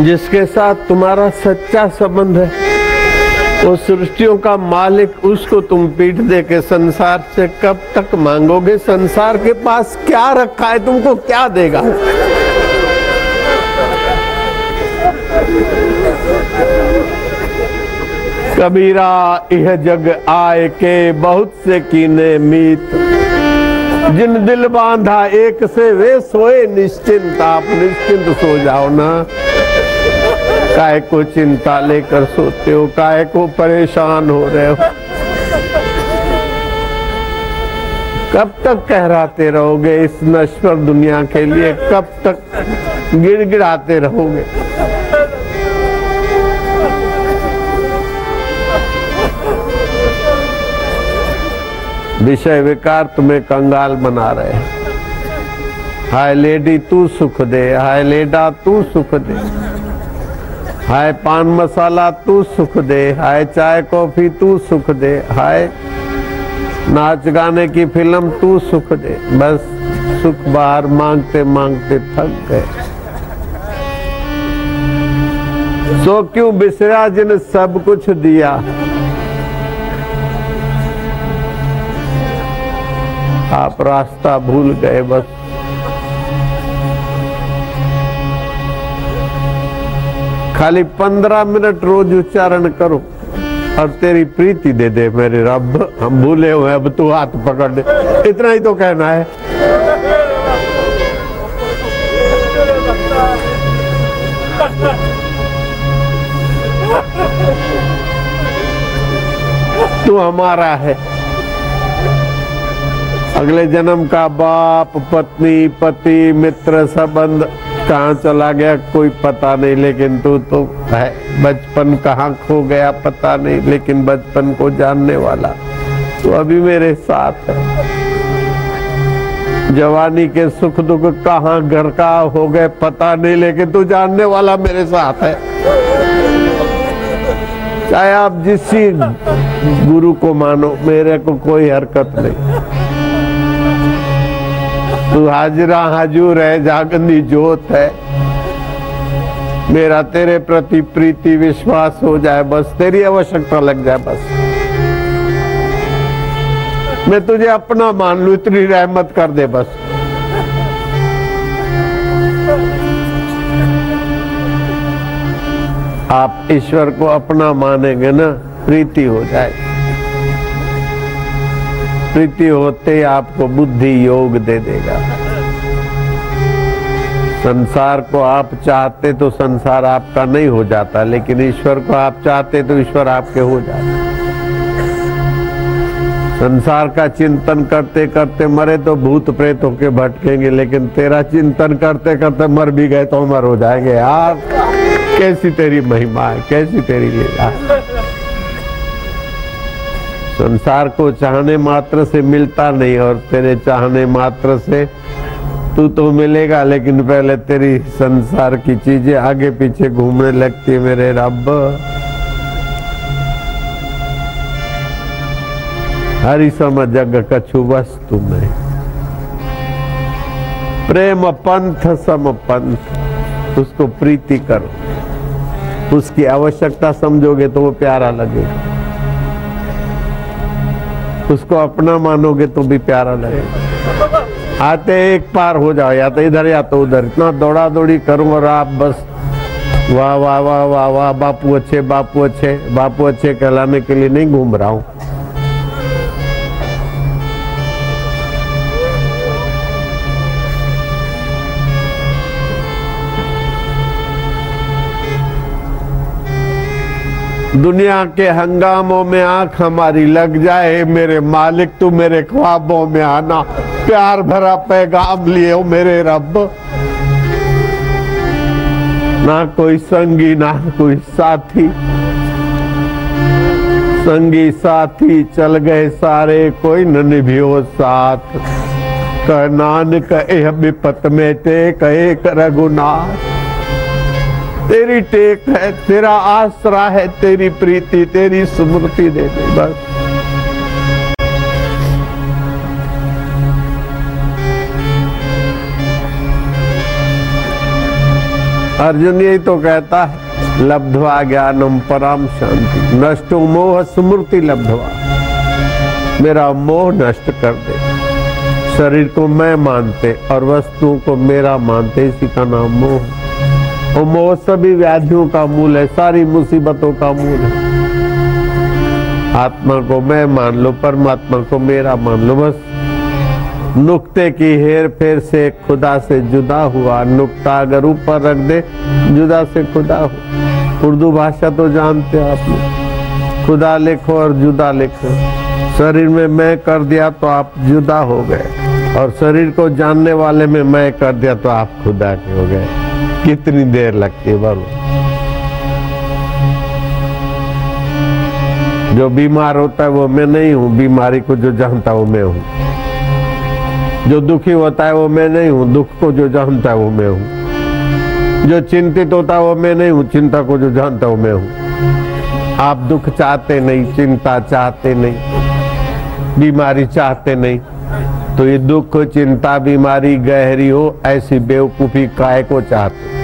जिसके साथ तुम्हारा सच्चा संबंध है। वो सृष्टियों का मालिक, उसको तुम पीठ दे के संसार से कब तक मांगोगे? संसार के पास क्या रखा है? तुमको क्या देगा? कबीरा, यह जग आए के बहुत से कीने मीत। जिन दिल बांधा, एक से वे सोए, निश्चिंत, आप निश्चिंत सो जाओ ना। काय को चिंता लेकर सोते हो, काय को परेशान हो रहे हो? कब तक कहराते रहोगे इस नश्वर दुनिया के लिए? कब तक गिड़गिड़ाते रहोगे? विषय विकार तुम्हें कंगाल बना रहे हैं। हाय लेडी, तू सुख दे, हाय लेडा, तू सुख दे। हाय पान मसाला तू सुख दे, हाय चाय कॉफ़ी तू सुख दे, हाय नाच गाने की फ़िल्म तू सुख दे। बस सुख बाहर मांगते मांगते थक गए। सो क्यों बिसरा जिन सब कुछ दिया? आप रास्ता भूल गए बस। खाली पंद्रह मिनट रोज उच्चारण करो। और तेरी प्रीति दे दे मेरे रब। हम भूले हुए अब तू हाथ पकड़ दे इतना ही तो कहना है। तू हमारा है। अगले जन्म का बाप, पत्नी, पति, मित्र, संबंध। कहाँ चला गया कोई पता नहीं, लेकिन तू तो है बचपन कहाँ खो गया पता नहीं, लेकिन बचपन को जानने वाला तो अभी मेरे साथ है। जवानी के सुख दुख कहाँ घर का हो गए पता नहीं, लेकिन तू जानने वाला मेरे साथ है। चाहे आप जिस गुरु को मानो, मेरे को कोई हरकत नहीं। तू हाजरा हजूर है जागंदी जोत है। मेरा तेरे प्रति प्रीति, विश्वास हो जाए, बस तेरी आवश्यकता लग जाए, बस। मैं तुझे अपना मान लू, इतनी रहमत कर दे, बस। आप ईश्वर को अपना मानेंगे ना, प्रीति हो जाए प्रीति होते आपको बुद्धि योग दे देगा। संसार को आप चाहते तो संसार आपका नहीं हो जाता, लेकिन ईश्वर को आप चाहते तो ईश्वर आपके हो जाते। संसार का चिंतन करते करते मरे तो भूत प्रेत होके भटकेंगे, लेकिन तेरा चिंतन करते करते मर भी गए तो अमर हो जाएँगे। यार कैसी तेरी महिमा है, कैसी तेरी लीला संसार को चाहने मात्र से मिलता नहीं और तेरे चाहने मात्र से तू तो मिलेगा, लेकिन पहले तेरी संसार की चीज़ें आगे पीछे घूमने लगती है मेरे रब। हरि सम जग कछु वस्तु में। प्रेम पंथ, सम पंथ, उसको प्रीति करो। उसकी आवश्यकता समझोगे तो वो प्यारा लगेगा। उसको अपना मानोगे तो भी प्यारा लगेगा। आते एक पार हो जाओ, या तो इधर या तो उधर। इतना दौड़ा दौड़ी करूँ और आप बस, वाह वाह वाह वाह वाह, बापू अच्छे बापू अच्छे बापू अच्छे, कहलाने के लिए नहीं घूम रहा हूँ। दुनिया के हंगामों में आँख हमारी लग जाए, मेरे मालिक तू मेरे ख्वाबों में आना, प्यार भरा पैगाम लिए हो मेरे रब। ना कोई संगी, ना कोई साथी। संगी, साथी चल गए सारे, कोई न निभियो साथ। कह नानक, एह विपत में ते, कहे रघुनाथ। तेरी टेक है, तेरा आसरा है, तेरी प्रीति, तेरी स्मृति दे दे, बस। अर्जुन यही तो कहता है, लब्धवा ज्ञानम परम शांति, नष्टो मोह स्मृति लब्धवा। मेरा मोह नष्ट कर दे। शरीर को मैं मानते और वस्तुओं को मेरा मानते, इसी का नाम मोह। सभी व्याधियों का मूल है, सारी मुसीबतों का मूल है। आत्मा को मैं मान लो, परमात्मा को मेरा मान लो, बस। नुक्ते की हेर फेर से खुदा से जुदा हुआ। नुक्ता अगर ऊपर रख दे, जुदा से खुदा हो। उर्दू भाषा तो जानते आप लोग। खुदा लिखो और जुदा लिखो। शरीर में मैं कर दिया तो आप जुदा हो गए। और शरीर को जानने वाले में मैं कर दिया तो आप खुदा के हो गए। कितनी देर लगती है बोलो जो बीमार होता है वो मैं नहीं हूँ, बीमारी को जो जानता वो मैं हूँ। जो दुखी होता है वो मैं नहीं हूँ, दुख को जो जानता है वो मैं हूँ। जो चिंतित होता है वो मैं नहीं हूँ, चिंता को जो जानता हूँ मैं हूँ। आप दुख चाहते नहीं, चिंता चाहते नहीं, बीमारी चाहते नहीं। तो ये दुख, चिंता, बीमारी, गहरी हो, ऐसी बेवकूफ़ी काय को चाहते?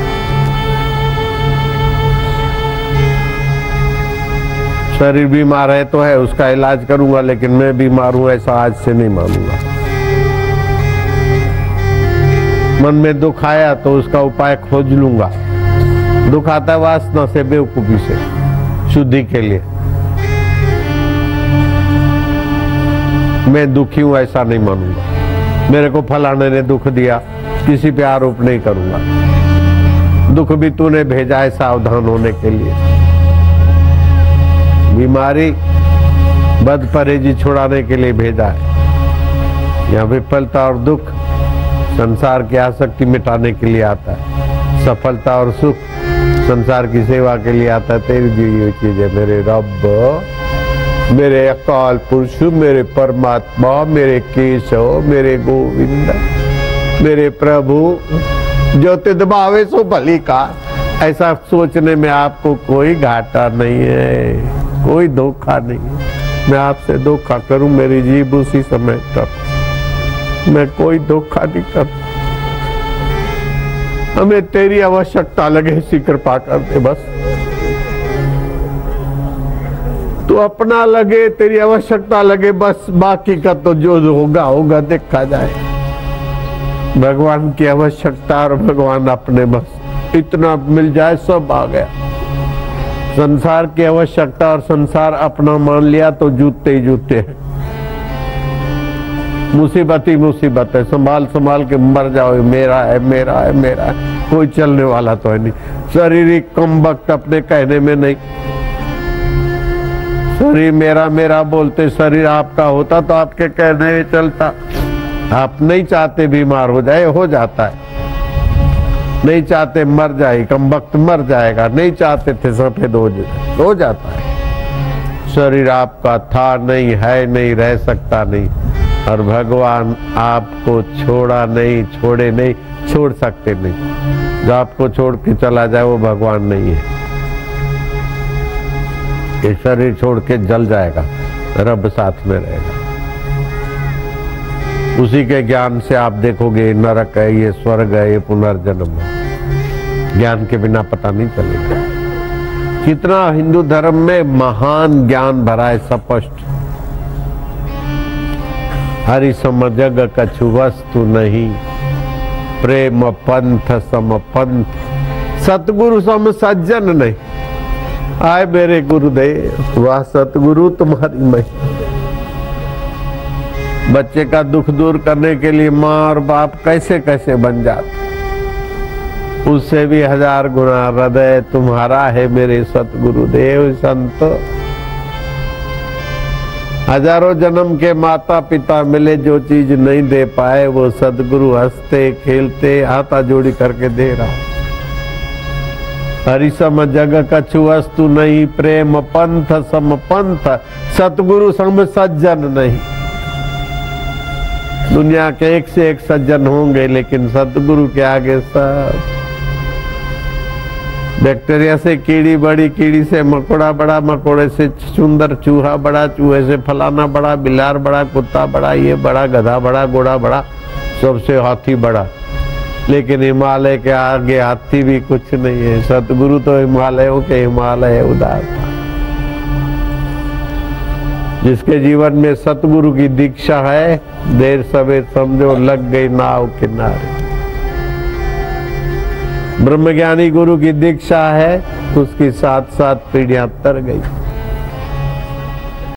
शरीर बीमार है तो है, उसका इलाज करूँगा, लेकिन मैं बीमार हूँ, ऐसा आज से नहीं मानूँगा। मन में दुख आया तो उसका उपाय खोज लूँगा। दुख आता है वासना से, बेवकूफ़ी से, शुद्धि के लिए। मैं दुखी हूँ, ऐसा नहीं मानूँगा। मेरे को फलाने ने दुख दिया, किसी पे आरोप नहीं करूँगा। दुख भी तूने भेजा है सावधान होने के लिए। बीमारी बद परहेजी छुड़ाने के लिए भेजा है। यहाँ विफलता और दुख संसार की आसक्ति मिटाने के लिए आता है। सफलता और सुख संसार की सेवा के लिए आता है। तेरी दी हुई चीज़ है मेरे रब। मेरे अकाल पुरुष, मेरे परमात्मा, मेरे केशव, मेरे गोविंद, मेरे प्रभु, जो तिदभावे सो भली का। ऐसा सोचने में आपको कोई घाटा नहीं है, कोई धोखा नहीं है। मैं आपसे धोखा करूँ, मेरी जीव उसी समय तक। मैं कोई धोखा नहीं कर हमें तेरी आवश्यकता लगे इसी कृपा कर दे बस। तू अपना लगे, तेरी आवश्यकता लगे, बस बाकी का तो जो होगा होगा, देखा जाए। भगवान की आवश्यकता और भगवान अपने बस। इतना मिल जाए, सब आ गया। संसार की आवश्यकता और संसार अपना मान लिया तो जूते ही जूते हैं। मुसीबत ही मुसीबत है। संभाल संभाल के मर जाओ मेरा है मेरा है मेरा है। कोई चलने वाला तो है नहीं। शारीरिक कम वक्त अपने कहने में नहीं। शरीर मेरा मेरा बोलते शरीर आपका होता तो आपके कहने में चलता। आप नहीं चाहते बीमार हो जाए, हो जाता है। नहीं चाहते मर जाए, कम वक्त मर जाएगा। नहीं चाहते थे सफ़ेद हो जाए, हो जाता है। शरीर आपका था नहीं, है नहीं, रह सकता नहीं। और भगवान आपको छोड़ा नहीं, छोड़े नहीं, छोड़ सकते नहीं। जो आपको छोड़ के चला जाए, वो भगवान नहीं है। ये शरीर छोड़ के जल जाएगा, रब साथ में रहेगा। उसी के ज्ञान से आप देखोगे नरक है, ये स्वर्ग है, ये पुनर्जन्म है। ज्ञान के बिना पता नहीं चलेगा। कितना हिंदू धर्म में महान ज्ञान भरा है, स्पष्ट। हरि सम जग कछु वस्तु नहीं, प्रेम पंथ सम पंथ। सतगुरु सम सज्जन नहीं। आए मेरे गुरुदेव, वह सतगुरु, तुम्हारी महिमा। बच्चे का दुख दूर करने के लिए माँ और बाप कैसे कैसे बन जाते उससे भी हज़ार गुना हृदय तुम्हारा है मेरे सतगुरुदेव संत। हज़ारों जन्म के माता पिता मिले, जो चीज़ नहीं दे पाए, वो सदगुरु हँसते, खेलते हाथा जोड़ी करके दे रहा हरि सम जग कछु वस्तु नहीं, प्रेम पंथ सम पंथ सतगुरु सम सज्जन नहीं। दुनिया के एक से एक सज्जन होंगे, लेकिन सतगुरु के आगे सब। बैक्टीरिया से कीड़ी बड़ी, कीड़ी से मकोड़ा बड़ा, मकोड़े से सुंदर, चूहा बड़ा, चूहे से फलाना बड़ा, बिलार बड़ा, कुत्ता बड़ा, ये बड़ा, गधा बड़ा, घोड़ा बड़ा, सबसे हाथी बड़ा। लेकिन हिमालय के आगे हाथी भी कुछ नहीं है। सतगुरु तो हिमालयों के हिमालय उदार जिसके जीवन में सतगुरु की दीक्षा है, देर सवेर समझो लग गई नाव किनारे। ब्रह्मज्ञानी गुरु की दीक्षा है, उसकी साथ साथ पीढ़ियाँ तर गई।